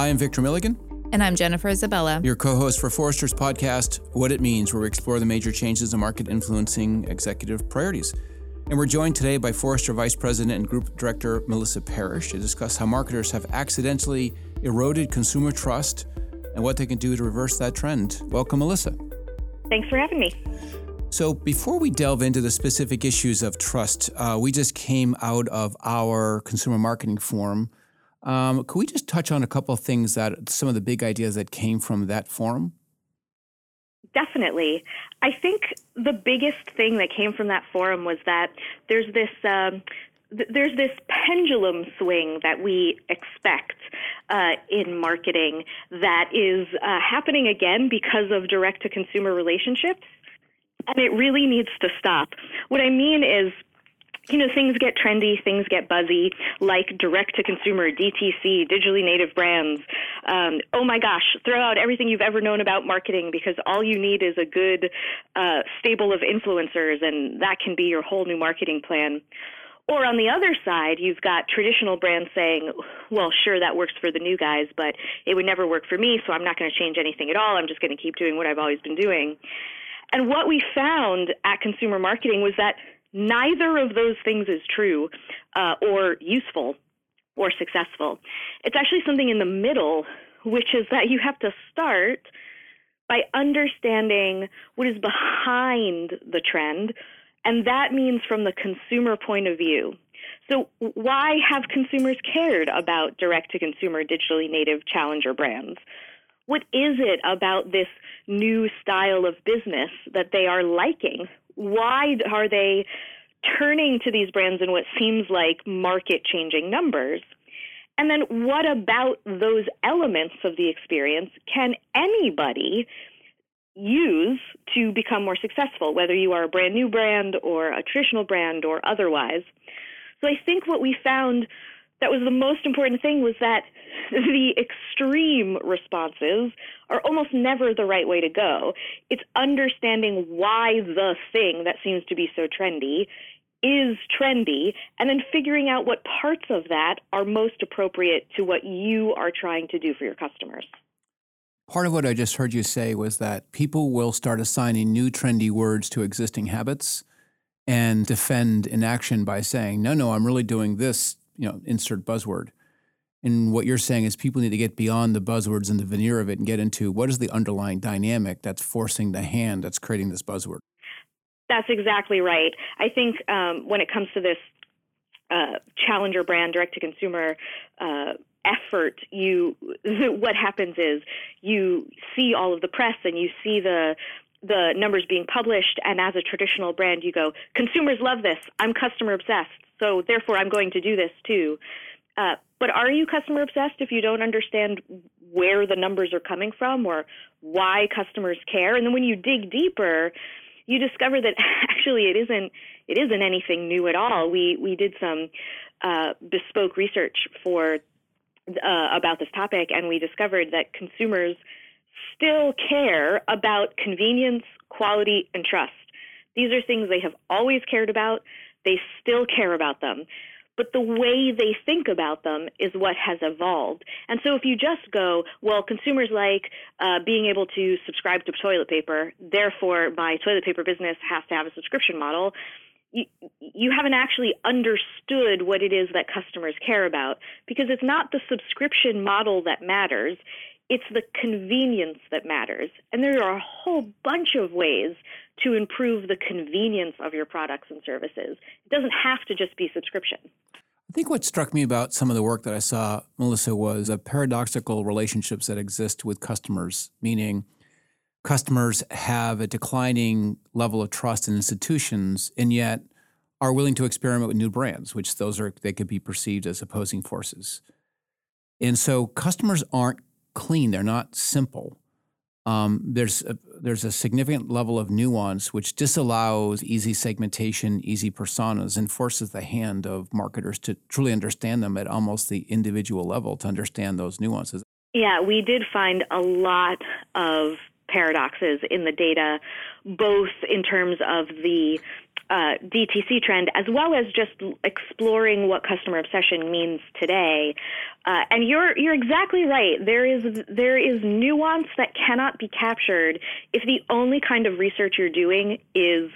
I am Victor Milligan. And I'm Jennifer Isabella. Your co host for Forrester's podcast, What It Means, where we explore the major changes in market influencing executive priorities. And we're joined today by Forrester Vice President and Group Director Melissa Parrish to discuss how marketers have accidentally eroded consumer trust and what they can do to reverse that trend. Welcome, Melissa. Thanks for having me. So, before we delve into the specific issues of trust, uh, we just came out of our consumer marketing forum. Um, could we just touch on a couple of things that some of the big ideas that came from that forum? Definitely. I think the biggest thing that came from that forum was that there's this um, th- there's this pendulum swing that we expect uh, in marketing that is uh, happening again because of direct to consumer relationships and it really needs to stop. What I mean is, you know, things get trendy, things get buzzy, like direct to consumer, DTC, digitally native brands. Um, oh my gosh, throw out everything you've ever known about marketing because all you need is a good uh, stable of influencers, and that can be your whole new marketing plan. Or on the other side, you've got traditional brands saying, well, sure, that works for the new guys, but it would never work for me, so I'm not going to change anything at all. I'm just going to keep doing what I've always been doing. And what we found at consumer marketing was that neither of those things is true uh, or useful or successful. It's actually something in the middle, which is that you have to start by understanding what is behind the trend, and that means from the consumer point of view. So, why have consumers cared about direct to consumer digitally native challenger brands? What is it about this new style of business that they are liking? Why are they turning to these brands in what seems like market changing numbers? And then what about those elements of the experience can anybody use to become more successful, whether you are a brand new brand or a traditional brand or otherwise? So I think what we found that was the most important thing was that the extreme responses are almost never the right way to go. It's understanding why the thing that seems to be so trendy is trendy and then figuring out what parts of that are most appropriate to what you are trying to do for your customers. Part of what I just heard you say was that people will start assigning new trendy words to existing habits and defend inaction by saying, no, no, I'm really doing this you know, insert buzzword. And what you're saying is people need to get beyond the buzzwords and the veneer of it and get into what is the underlying dynamic that's forcing the hand that's creating this buzzword. That's exactly right. I think um, when it comes to this uh, challenger brand, direct to consumer uh, effort, you what happens is you see all of the press and you see the the numbers being published, and as a traditional brand, you go, consumers love this. I'm customer obsessed. So therefore, I'm going to do this too. Uh, but are you customer obsessed if you don't understand where the numbers are coming from or why customers care? And then when you dig deeper, you discover that actually it isn't it isn't anything new at all. We we did some uh, bespoke research for uh, about this topic, and we discovered that consumers still care about convenience, quality, and trust. These are things they have always cared about. They still care about them. But the way they think about them is what has evolved. And so if you just go, well, consumers like uh, being able to subscribe to toilet paper, therefore my toilet paper business has to have a subscription model, you, you haven't actually understood what it is that customers care about because it's not the subscription model that matters it's the convenience that matters. And there are a whole bunch of ways to improve the convenience of your products and services. It doesn't have to just be subscription. I think what struck me about some of the work that I saw, Melissa, was a paradoxical relationships that exist with customers, meaning customers have a declining level of trust in institutions and yet are willing to experiment with new brands, which those are they could be perceived as opposing forces. And so customers aren't clean. They're not simple. Um, there's a, there's a significant level of nuance which disallows easy segmentation, easy personas, and forces the hand of marketers to truly understand them at almost the individual level to understand those nuances. Yeah, we did find a lot of paradoxes in the data, both in terms of the uh, DTC trend, as well as just exploring what customer obsession means today. Uh, and you're you're exactly right. There is there is nuance that cannot be captured if the only kind of research you're doing is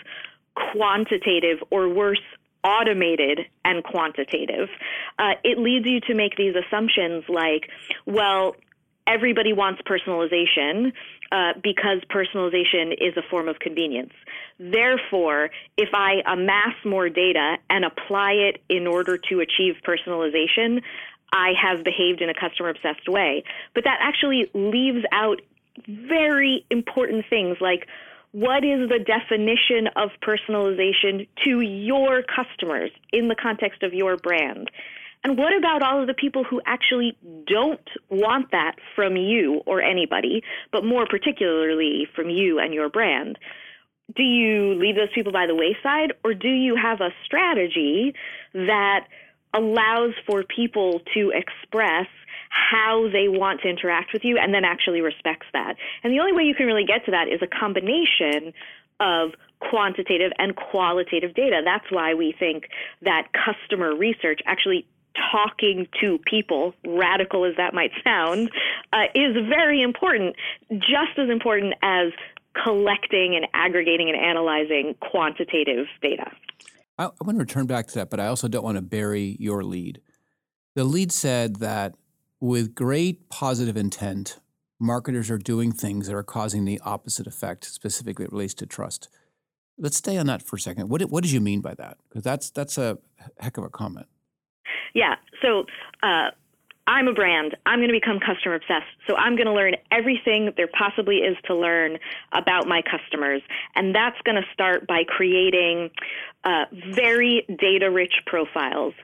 quantitative or worse automated and quantitative. Uh, it leads you to make these assumptions like, well, everybody wants personalization uh, because personalization is a form of convenience. Therefore, if I amass more data and apply it in order to achieve personalization, I have behaved in a customer obsessed way. But that actually leaves out very important things like what is the definition of personalization to your customers in the context of your brand? And what about all of the people who actually don't want that from you or anybody, but more particularly from you and your brand? Do you leave those people by the wayside, or do you have a strategy that allows for people to express how they want to interact with you and then actually respects that? And the only way you can really get to that is a combination of quantitative and qualitative data. That's why we think that customer research actually talking to people, radical as that might sound, uh, is very important, just as important as collecting and aggregating and analyzing quantitative data. I, I want to return back to that, but I also don't want to bury your lead. The lead said that with great positive intent, marketers are doing things that are causing the opposite effect, specifically it relates to trust. Let's stay on that for a second. What, what did you mean by that? Because that's, that's a heck of a comment. Yeah. So uh, I'm a brand. I'm going to become customer obsessed. So I'm going to learn everything there possibly is to learn about my customers. And that's going to start by creating uh, very data rich profiles.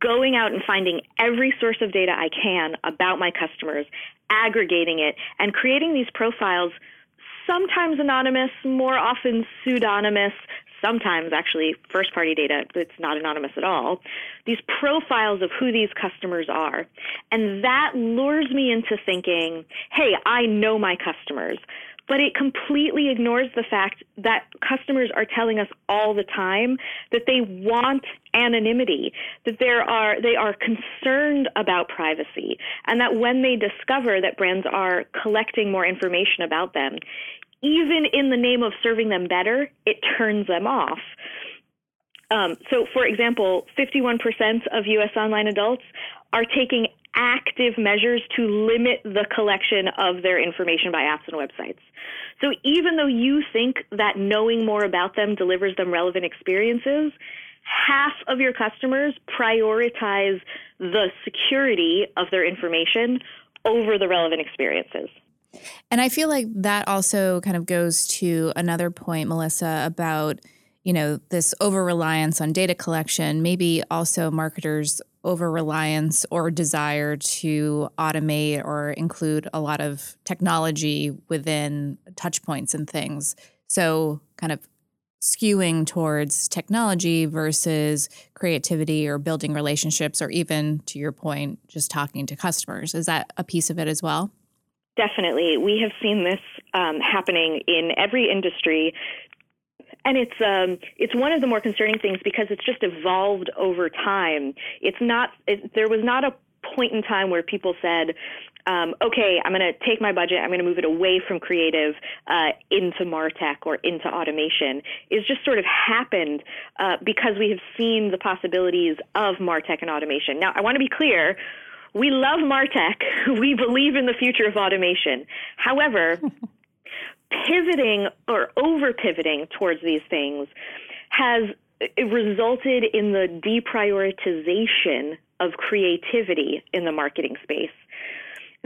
Going out and finding every source of data I can about my customers, aggregating it, and creating these profiles sometimes anonymous, more often pseudonymous, sometimes actually first party data that's not anonymous at all, these profiles of who these customers are. And that lures me into thinking, hey, I know my customers. But it completely ignores the fact that customers are telling us all the time that they want anonymity, that there are, they are concerned about privacy, and that when they discover that brands are collecting more information about them, even in the name of serving them better, it turns them off. Um, so, for example, 51% of U.S. online adults are taking active measures to limit the collection of their information by apps and websites. So, even though you think that knowing more about them delivers them relevant experiences, half of your customers prioritize the security of their information over the relevant experiences. And I feel like that also kind of goes to another point, Melissa, about you know this over reliance on data collection, maybe also marketers over reliance or desire to automate or include a lot of technology within touch points and things. So kind of skewing towards technology versus creativity or building relationships or even to your point just talking to customers is that a piece of it as well Definitely. We have seen this um, happening in every industry. And it's um, it's one of the more concerning things because it's just evolved over time. It's not it, there was not a point in time where people said, um, okay, I'm going to take my budget, I'm going to move it away from creative uh, into Martech or into automation. It's just sort of happened uh, because we have seen the possibilities of Martech and automation. Now, I want to be clear we love Martech. We believe in the future of automation. However, pivoting or over pivoting towards these things has resulted in the deprioritization of creativity in the marketing space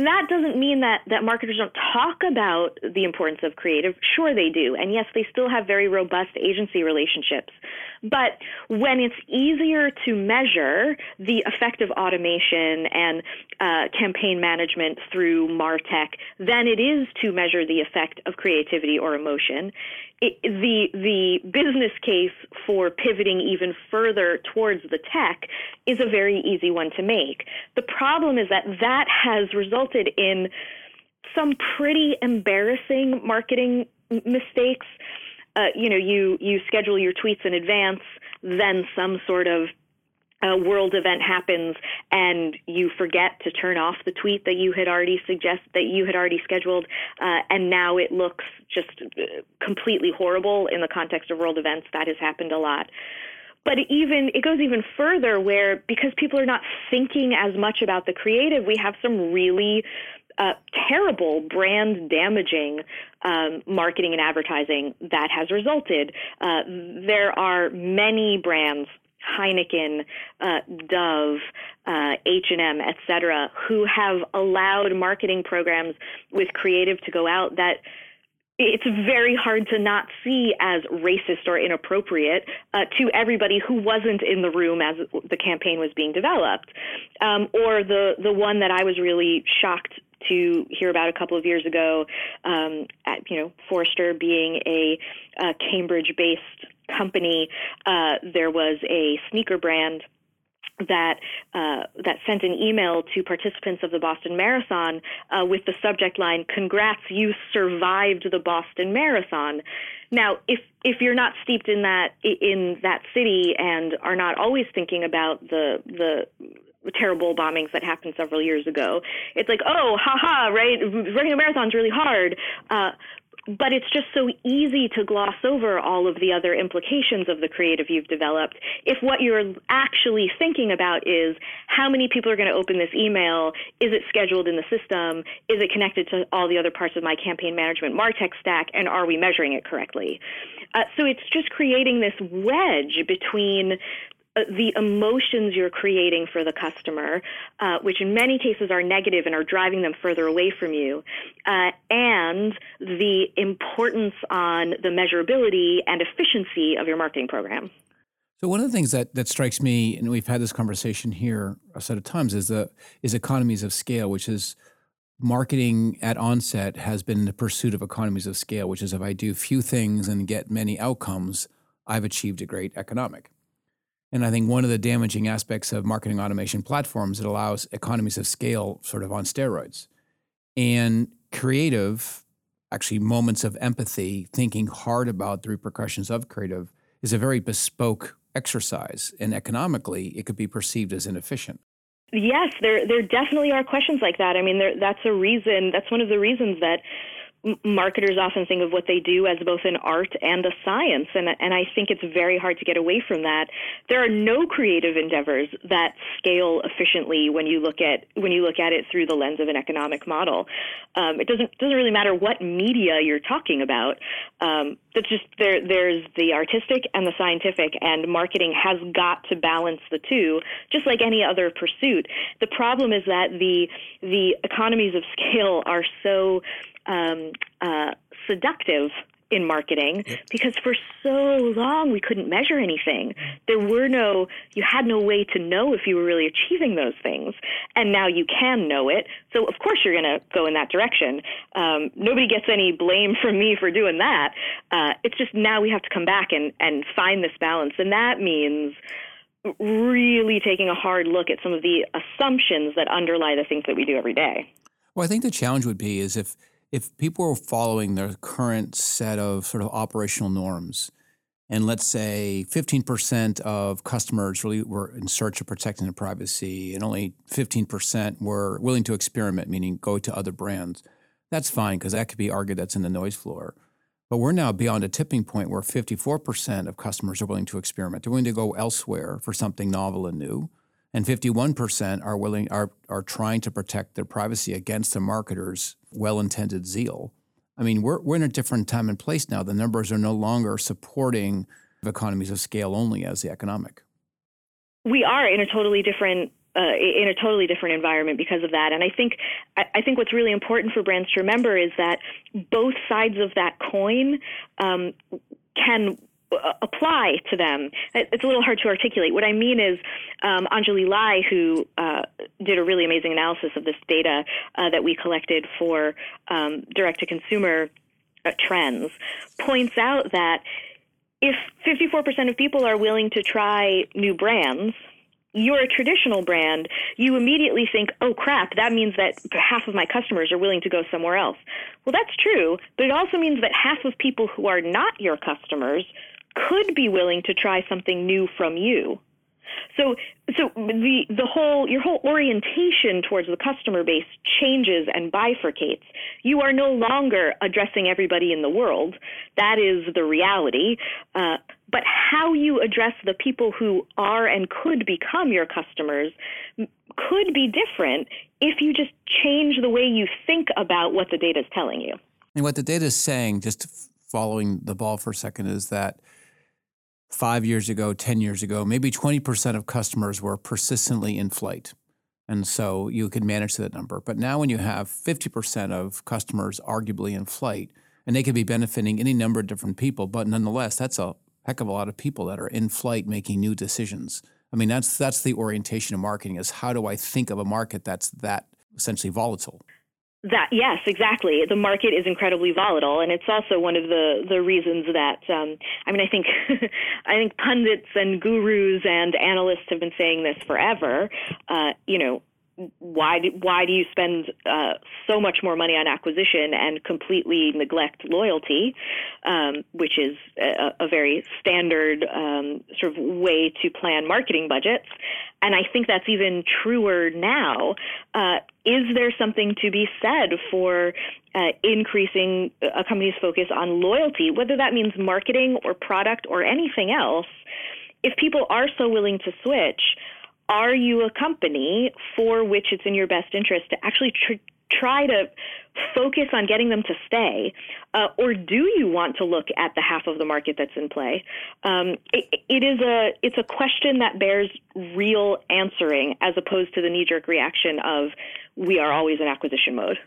that doesn't mean that, that marketers don't talk about the importance of creative. Sure, they do. And yes, they still have very robust agency relationships. But when it's easier to measure the effect of automation and uh, campaign management through MarTech than it is to measure the effect of creativity or emotion, it, the the business case for pivoting even further towards the tech is a very easy one to make. The problem is that that has resulted in some pretty embarrassing marketing mistakes uh, you know, you you schedule your tweets in advance, then some sort of a world event happens and you forget to turn off the tweet that you had already suggest that you had already scheduled uh, and now it looks just uh, completely horrible in the context of world events that has happened a lot but even it goes even further where because people are not thinking as much about the creative we have some really uh, terrible brand damaging um, marketing and advertising that has resulted. Uh, there are many brands Heineken, uh, Dove, uh, H&M, et cetera, who have allowed marketing programs with creative to go out that it's very hard to not see as racist or inappropriate uh, to everybody who wasn't in the room as the campaign was being developed. Um, or the the one that I was really shocked to hear about a couple of years ago, um, at, you know, Forrester being a, a Cambridge-based company, uh, there was a sneaker brand that uh, that sent an email to participants of the Boston Marathon uh, with the subject line "Congrats, you survived the Boston Marathon." Now, if if you're not steeped in that in that city and are not always thinking about the the terrible bombings that happened several years ago, it's like, oh, haha, right? Running a marathon is really hard. Uh, but it's just so easy to gloss over all of the other implications of the creative you've developed. If what you're actually thinking about is how many people are going to open this email is it scheduled in the system is it connected to all the other parts of my campaign management martech stack and are we measuring it correctly? Uh, so it's just creating this wedge between uh, the emotions you're creating for the customer, uh, which in many cases are negative and are driving them further away from you, uh, and the importance on the measurability and efficiency of your marketing program. So one of the things that that strikes me, and we've had this conversation here a set of times, is the is economies of scale, which is marketing at onset has been the pursuit of economies of scale, which is if I do few things and get many outcomes, I've achieved a great economic. And I think one of the damaging aspects of marketing automation platforms, it allows economies of scale sort of on steroids. And creative, actually moments of empathy, thinking hard about the repercussions of creative is a very bespoke exercise. And economically, it could be perceived as inefficient. Yes, there there definitely are questions like that. I mean, there, that's a reason. That's one of the reasons that marketers often think of what they do as both an art and a science and and I think it's very hard to get away from that. There are no creative endeavors that scale efficiently when you look at when you look at it through the lens of an economic model. Um, it doesn't doesn't really matter what media you're talking about. Um, just there there's the artistic and the scientific and marketing has got to balance the two just like any other pursuit. The problem is that the the economies of scale are so um, uh, seductive in marketing yep. because for so long we couldn't measure anything. There were no, you had no way to know if you were really achieving those things. And now you can know it. So of course you're going to go in that direction. Um, nobody gets any blame from me for doing that. Uh, it's just now we have to come back and, and find this balance. And that means really taking a hard look at some of the assumptions that underlie the things that we do every day. Well, I think the challenge would be is if if people were following their current set of sort of operational norms, and let's say 15% of customers really were in search of protecting their privacy, and only 15% were willing to experiment, meaning go to other brands, that's fine because that could be argued that's in the noise floor. But we're now beyond a tipping point where 54% of customers are willing to experiment. They're willing to go elsewhere for something novel and new and 51% are willing are are trying to protect their privacy against the marketers' well-intended zeal. I mean, we're we're in a different time and place now. The numbers are no longer supporting economies of scale only as the economic. We are in a totally different uh, in a totally different environment because of that. And I think I think what's really important for brands to remember is that both sides of that coin um, can apply to them. It's a little hard to articulate. What I mean is, um, Anjali Lai, who uh, did a really amazing analysis of this data uh, that we collected for um, direct to consumer uh, trends, points out that if 54% of people are willing to try new brands, you're a traditional brand, you immediately think, oh crap, that means that half of my customers are willing to go somewhere else. Well, that's true, but it also means that half of people who are not your customers could be willing to try something new from you. So, so the the whole your whole orientation towards the customer base changes and bifurcates. You are no longer addressing everybody in the world. That is the reality. Uh, but how you address the people who are and could become your customers could be different if you just change the way you think about what the data is telling you. And what the data is saying, just following the ball for a second, is that five years ago, 10 years ago, maybe 20% of customers were persistently in flight. And so you could manage that number. But now, when you have 50% of customers arguably in flight, and they could be benefiting any number of different people, but nonetheless, that's a heck of a lot of people that are in flight making new decisions. I mean, that's that's the orientation of marketing is how do I think of a market that's that essentially volatile? That yes, exactly. The market is incredibly volatile, and it's also one of the the reasons that um, I mean, I think I think pundits and gurus and analysts have been saying this forever. Uh, you know, why do, why do you spend uh, so much more money on acquisition and completely neglect loyalty, um, which is a, a very standard um, sort of way to plan marketing budgets? And I think that's even truer now. Uh, is there something to be said for uh, increasing a company's focus on loyalty, whether that means marketing or product or anything else? If people are so willing to switch, are you a company for which it's in your best interest to actually tr- try to focus on getting them to stay, uh, or do you want to look at the half of the market that's in play? Um, it, it is a it's a question that bears real answering, as opposed to the knee jerk reaction of we are always in acquisition mode.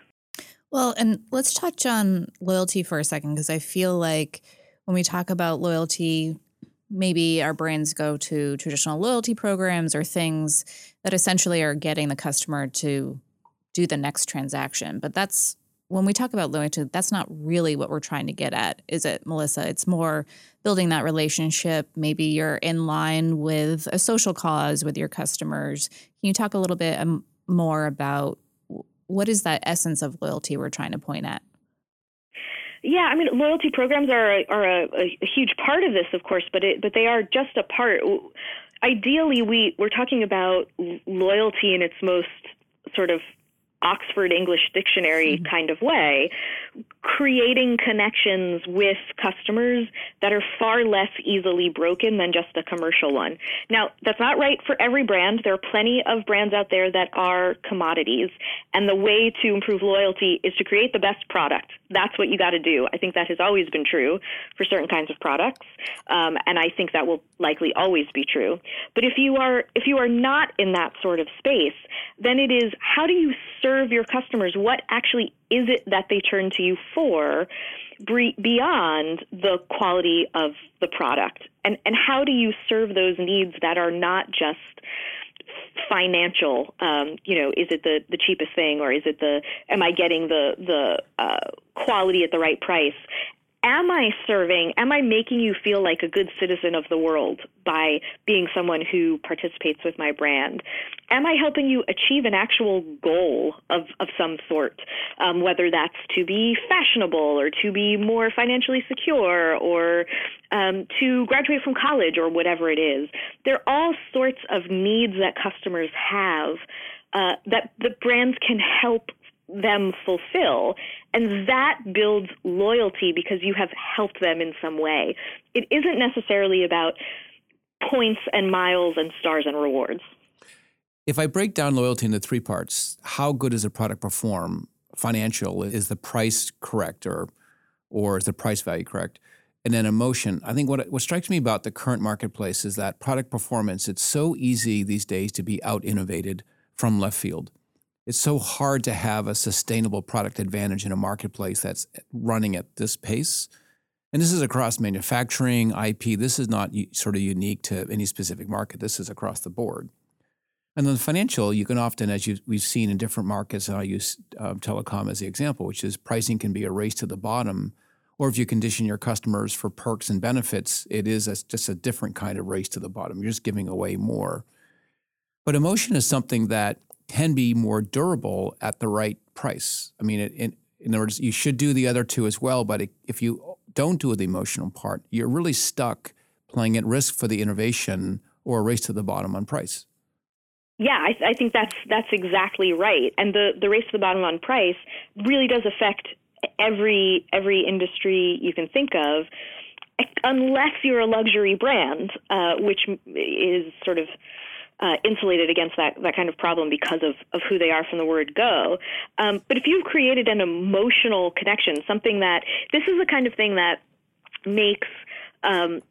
Well, and let's touch on loyalty for a second because I feel like when we talk about loyalty, maybe our brands go to traditional loyalty programs or things that essentially are getting the customer to do the next transaction. But that's when we talk about loyalty, that's not really what we're trying to get at, is it, Melissa? It's more building that relationship. Maybe you're in line with a social cause with your customers. Can you talk a little bit um, more about what is that essence of loyalty we're trying to point at? Yeah, I mean, loyalty programs are are a, a huge part of this, of course, but it, but they are just a part. Ideally, we we're talking about loyalty in its most sort of Oxford English Dictionary mm-hmm. kind of way, creating connections with customers that are far less easily broken than just a commercial one. Now, that's not right for every brand. There are plenty of brands out there that are commodities, and the way to improve loyalty is to create the best product. That's what you got to do. I think that has always been true for certain kinds of products, um, and I think that will likely always be true. But if you are if you are not in that sort of space, then it is how do you serve your customers? What actually is it that they turn to you for beyond the quality of the product? And, and how do you serve those needs that are not just financial um, you know is it the the cheapest thing or is it the am i getting the the uh, quality at the right price am I serving, am I making you feel like a good citizen of the world by being someone who participates with my brand? Am I helping you achieve an actual goal of, of some sort, um, whether that's to be fashionable or to be more financially secure or um, to graduate from college or whatever it is? There are all sorts of needs that customers have uh, that the brands can help them fulfill. And that builds loyalty because you have helped them in some way. It isn't necessarily about points and miles and stars and rewards. If I break down loyalty into three parts, how good does a product perform? Financial, is the price correct or or is the price value correct? And then emotion. I think what what strikes me about the current marketplace is that product performance, it's so easy these days to be out innovated from left field it's so hard to have a sustainable product advantage in a marketplace that's running at this pace. And this is across manufacturing, IP. This is not sort of unique to any specific market. This is across the board. And then financial, you can often, as we've seen in different markets, and I use um, telecom as the example, which is pricing can be a race to the bottom. Or if you condition your customers for perks and benefits, it is a, just a different kind of race to the bottom. You're just giving away more. But emotion is something that can be more durable at the right price. I mean, it, in, other words, you should do the other two as well. But if you don't do the emotional part, you're really stuck playing at risk for the innovation or a race to the bottom on price. Yeah, I, I think that's that's exactly right. And the the race to the bottom on price really does affect every every industry you can think of, unless you're a luxury brand, uh, which is sort of uh, insulated against that, that kind of problem because of, of who they are from the word go. Um, but if you've created an emotional connection, something that this is the kind of thing that makes um,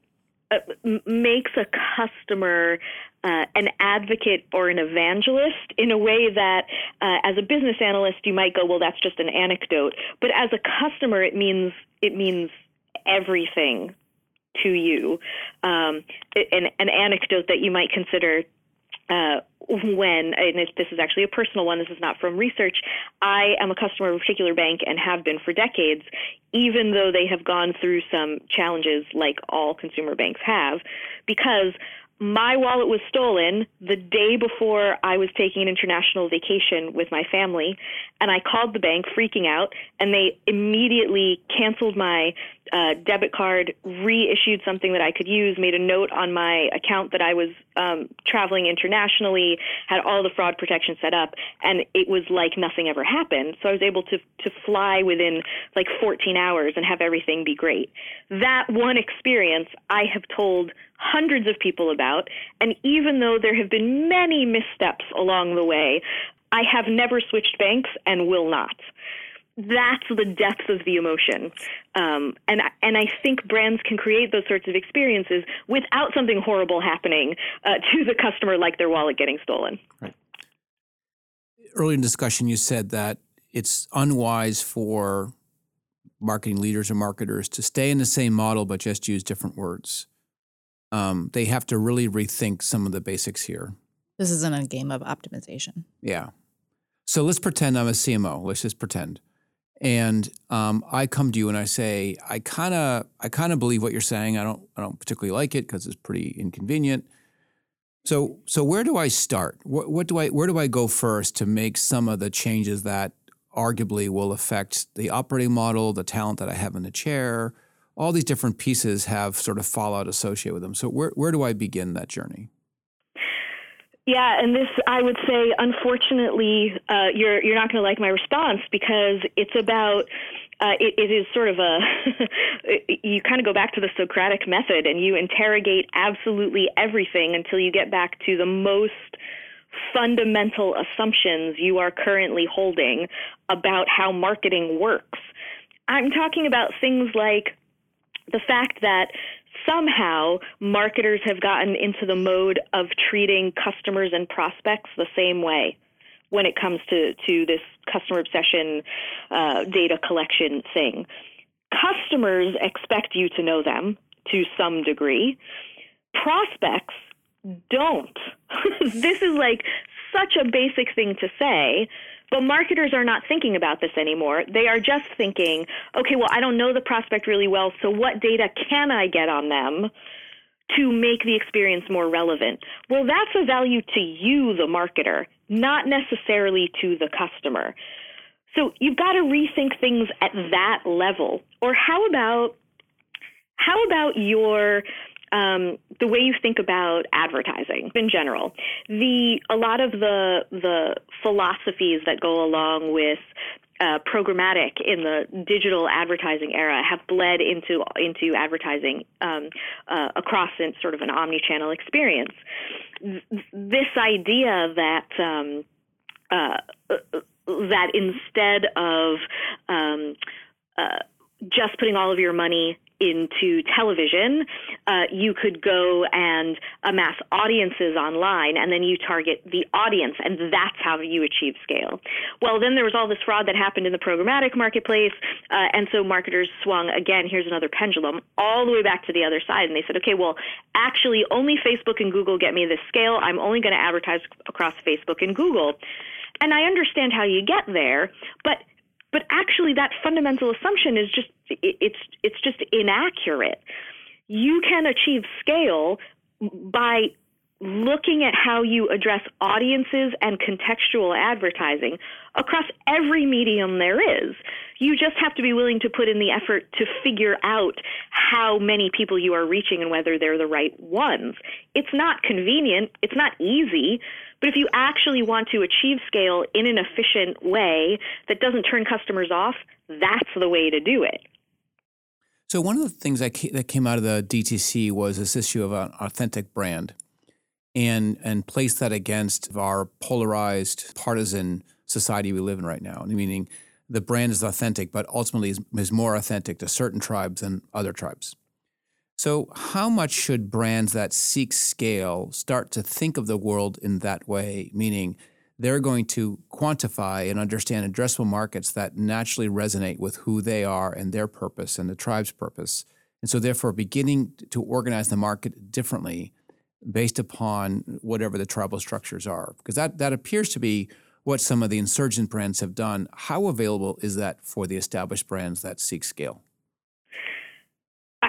uh, makes a customer uh, an advocate or an evangelist in a way that, uh, as a business analyst, you might go, "Well, that's just an anecdote," but as a customer, it means it means everything to you. Um, an, an anecdote that you might consider uh, when, and this is actually a personal one, this is not from research, I am a customer of a particular bank and have been for decades, even though they have gone through some challenges like all consumer banks have, because my wallet was stolen the day before I was taking an international vacation with my family, and I called the bank freaking out, and they immediately canceled my uh, debit card, reissued something that I could use, made a note on my account that I was um, traveling internationally, had all the fraud protection set up, and it was like nothing ever happened. So I was able to to fly within like 14 hours and have everything be great. That one experience I have told hundreds of people about, and even though there have been many missteps along the way, I have never switched banks and will not that's the depth of the emotion. Um, and and I think brands can create those sorts of experiences without something horrible happening uh, to the customer, like their wallet getting stolen. Right. Early in discussion, you said that it's unwise for marketing leaders or marketers to stay in the same model but just use different words. Um, they have to really rethink some of the basics here. This isn't a game of optimization. Yeah. So let's pretend I'm a CMO. Let's just pretend and um, I come to you and I say, I kind of, I kind of believe what you're saying. I don't, I don't particularly like it because it's pretty inconvenient. So, so where do I start? What, what do I, where do I go first to make some of the changes that arguably will affect the operating model, the talent that I have in the chair? All these different pieces have sort of fallout associated with them. So, where, where do I begin that journey? Yeah, and this I would say, unfortunately, uh, you're you're not going to like my response because it's about. Uh, it, it is sort of a you kind of go back to the Socratic method and you interrogate absolutely everything until you get back to the most fundamental assumptions you are currently holding about how marketing works. I'm talking about things like the fact that somehow marketers have gotten into the mode of treating customers and prospects the same way when it comes to, to this customer obsession uh, data collection thing. Customers expect you to know them to some degree. Prospects don't. this is like such a basic thing to say, but marketers are not thinking about this anymore. They are just thinking, okay, well, I don't know the prospect really well, so what data can I get on them? to make the experience more relevant. Well, that's a value to you, the marketer, not necessarily to the customer. So you've got to rethink things at that level. Or how about how about your um, the way you think about advertising in general. The a lot of the the philosophies that go along with uh, programmatic in the digital advertising era have bled into into advertising um, uh, across in sort of an omni-channel experience. This idea that um, uh, that instead of um, uh, just putting all of your money into television, uh, you could go and amass audiences online, and then you target the audience, and that's how you achieve scale. Well, then there was all this fraud that happened in the programmatic marketplace, uh, and so marketers swung again. Here's another pendulum all the way back to the other side, and they said, okay, well, actually, only Facebook and Google get me this scale. I'm only going to advertise across Facebook and Google. And I understand how you get there, but but actually, that fundamental assumption is just it's it's just inaccurate. You can achieve scale by looking at how you address audiences and contextual advertising across every medium there is. You just have to be willing to put in the effort to figure out how many people you are reaching and whether they're the right ones. It's not convenient, it's not easy, but if you actually want to achieve scale in an efficient way that doesn't turn customers off, that's the way to do it. So one of the things that came out of the DTC was this issue of an authentic brand and and place that against our polarized partisan society we live in right now. Meaning the brand is authentic, but ultimately is, is more authentic to certain tribes than other tribes. So, how much should brands that seek scale start to think of the world in that way? Meaning, they're going to quantify and understand addressable markets that naturally resonate with who they are and their purpose and the tribe's purpose. And so, therefore, beginning to organize the market differently based upon whatever the tribal structures are. Because that, that appears to be what some of the insurgent brands have done. How available is that for the established brands that seek scale?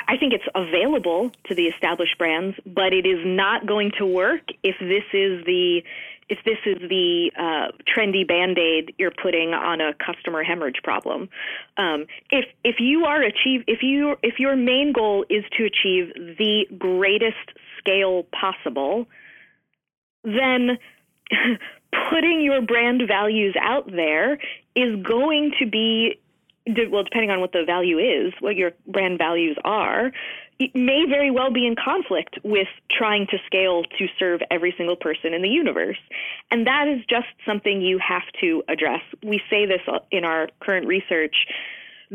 I think it's available to the established brands, but it is not going to work if this is the if this is the uh, trendy band aid you're putting on a customer hemorrhage problem. Um, if if you are achieve if you if your main goal is to achieve the greatest scale possible, then putting your brand values out there is going to be well, depending on what the value is, what your brand values are, it may very well be in conflict with trying to scale to serve every single person in the universe. And that is just something you have to address. We say this in our current research.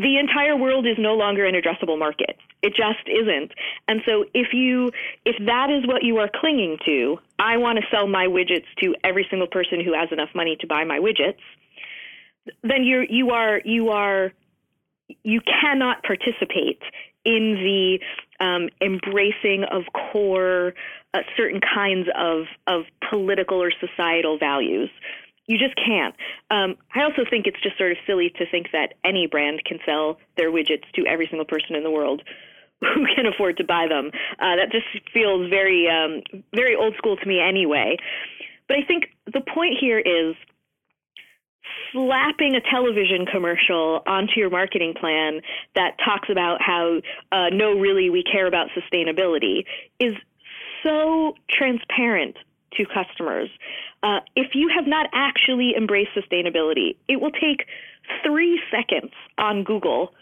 The entire world is no longer an addressable market. It just isn't. And so if you if that is what you are clinging to, I want to sell my widgets to every single person who has enough money to buy my widgets then you're you are you are you cannot participate in the um, embracing of core uh, certain kinds of of political or societal values. You just can't. Um, I also think it's just sort of silly to think that any brand can sell their widgets to every single person in the world who can afford to buy them. Uh, that just feels very um, very old school to me anyway. But I think the point here is slapping a television commercial onto your marketing plan that talks about how uh, no, really, we care about sustainability is so transparent to customers. Uh, if you have not actually embraced sustainability, it will take three seconds on Google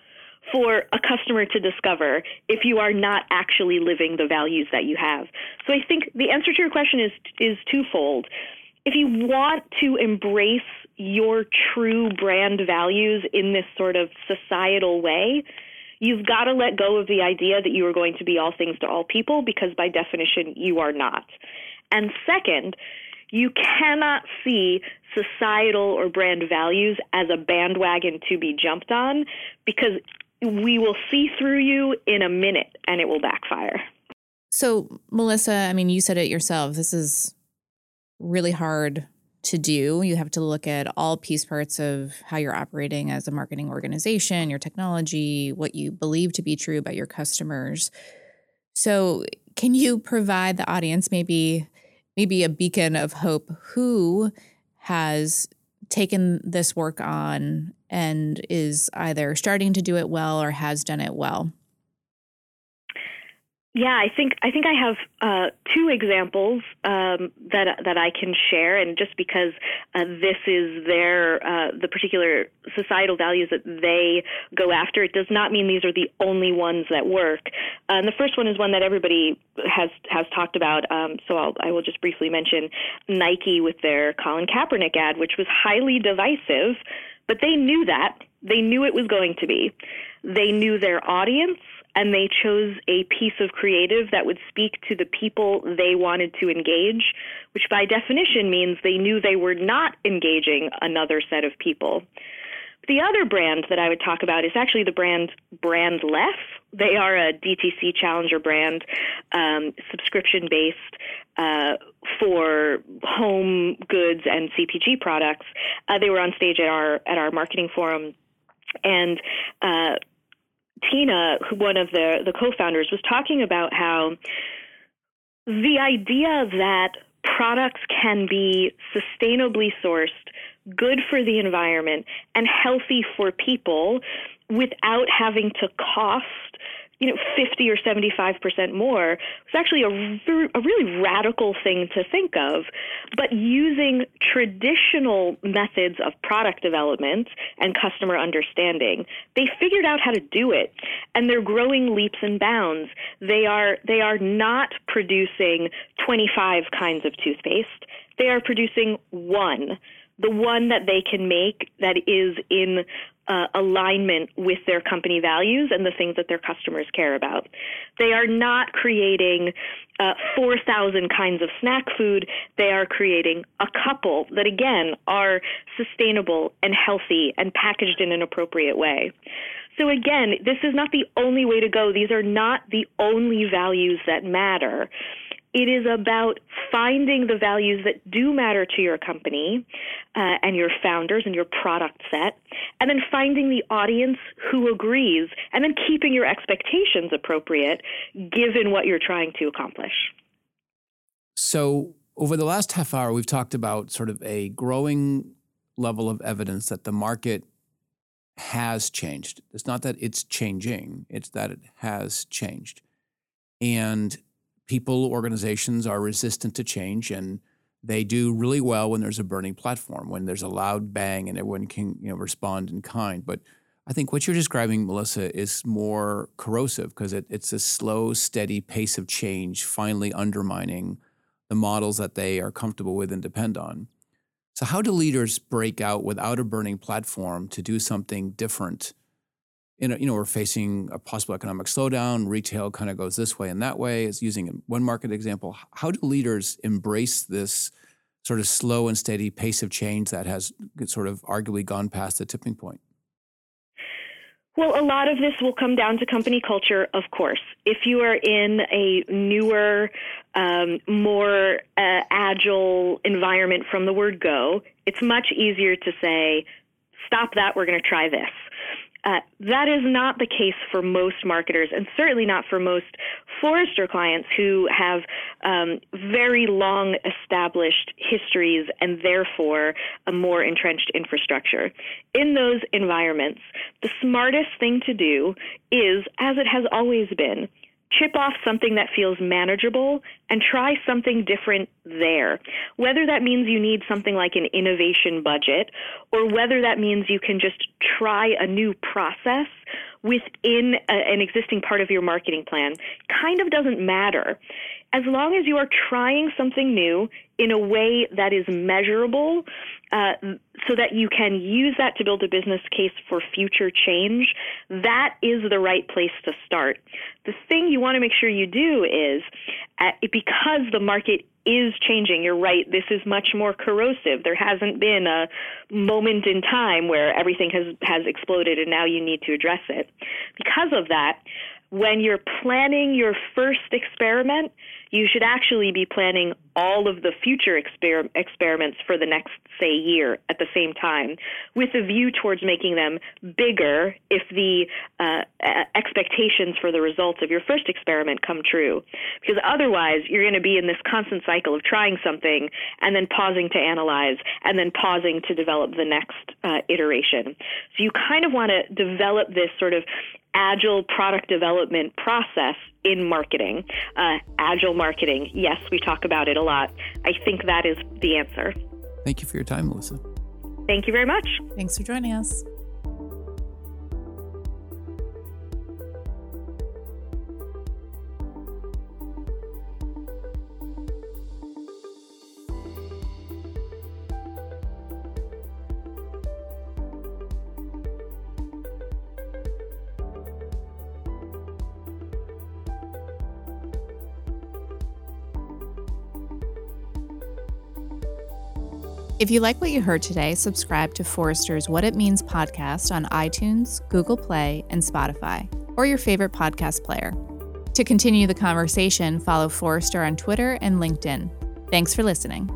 for a customer to discover if you are not actually living the values that you have. So I think the answer to your question is is twofold. If you want to embrace your true brand values in this sort of societal way, you've got to let go of the idea that you are going to be all things to all people because by definition you are not. And second, you cannot see societal or brand values as a bandwagon to be jumped on because we will see through you in a minute and it will backfire. So, Melissa, I mean, you said it yourself. This is really hard to do. You have to look at all piece parts of how you're operating as a marketing organization, your technology, what you believe to be true about your customers. So, can you provide the audience maybe maybe a beacon of hope who has taken this work on and is either starting to do it well or has done it well? Yeah, I think I think I have uh, two examples um, that that I can share, and just because uh, this is their uh, the particular societal values that they go after, it does not mean these are the only ones that work. Uh, and the first one is one that everybody has has talked about. Um, so I'll, I will just briefly mention Nike with their Colin Kaepernick ad, which was highly divisive, but they knew that they knew it was going to be. They knew their audience and they chose a piece of creative that would speak to the people they wanted to engage, which by definition means they knew they were not engaging another set of people. The other brand that I would talk about is actually the brand Brand Brandless. They are a DTC challenger brand, um, subscription based uh, for home goods and CPG products. Uh, they were on stage at our at our marketing forum, and uh, Tina, one of the the co-founders, was talking about how The idea that products can be sustainably sourced, good for the environment, and healthy for people without having to cost you know, 50 or 75% more was actually a, a really radical thing to think of. But using traditional methods of product development and customer understanding, they figured out how to do it. And they're growing leaps and bounds. They are, they are not producing 25 kinds of toothpaste. They are producing one the one that they can make that is in uh, alignment with their company values and the things that their customers care about. They are not creating uh, 4,000 kinds of snack food. They are creating a couple that, again, are sustainable and healthy and packaged in an appropriate way. So, again, this is not the only way to go. These are not the only values that matter. It is about finding the values that do matter to your company uh, and your founders and your product set, and then finding the audience who agrees, and then keeping your expectations appropriate given what you're trying to accomplish. So, over the last half hour, we've talked about sort of a growing level of evidence that the market has changed. It's not that it's changing, it's that it has changed. And people, organizations are resistant to change and they do really well when there's a burning platform, when there's a loud bang and everyone can you know, respond in kind. But I think what you're describing, Melissa, is more corrosive because it, it's a slow, steady pace of change finally undermining the models that they are comfortable with and depend on. So, how do leaders break out without a burning platform to do something different you know, you know, we're facing a possible economic slowdown. Retail kind of goes this way and that way. Is using one market example. How do leaders embrace this sort of slow and steady pace of change that has sort of arguably gone past the tipping point? Well, a lot of this will come down to company culture, of course. If you are in a newer, um, more uh, agile environment from the word go, it's much easier to say, stop that, we're going to try this. Uh, that is not the case for most marketers, and certainly not for most Forrester clients who have um, very long established histories and therefore a more entrenched infrastructure. In those environments, the smartest thing to do is, as it has always been, chip off something that feels manageable and try something different there. Whether that means you need something like an innovation budget or whether that means you can just try a new process within a, an existing part of your marketing plan kind of doesn't matter. As long as you are trying something new in a way that is measurable, uh, so that you can use that to build a business case for future change, that is the right place to start. The thing you want to make sure you do is uh, because the market is changing. You're right. This is much more corrosive. There hasn't been a moment in time where everything has, has exploded and now you need to address it. Because of that, when you're planning your first experiment, you should actually be planning all of the future exper- experiments for the next, say, year at the same time, with a view towards making them bigger if the uh, expectations for the results of your first experiment come true. Because otherwise, you're going to be in this constant cycle of trying something and then pausing to analyze and then pausing to develop the next uh, iteration. So you kind of want to develop this sort of agile product development process in marketing. Uh, agile marketing, yes, we talk about it a lot. I think that is the answer. Thank you for your time, Melissa. Thank you very much. Thanks for joining us. If you like what you heard today, subscribe to Forrester's What It Means podcast on iTunes, Google Play, and Spotify, or your favorite podcast player. To continue the conversation, follow Forrester on Twitter and LinkedIn. Thanks for listening.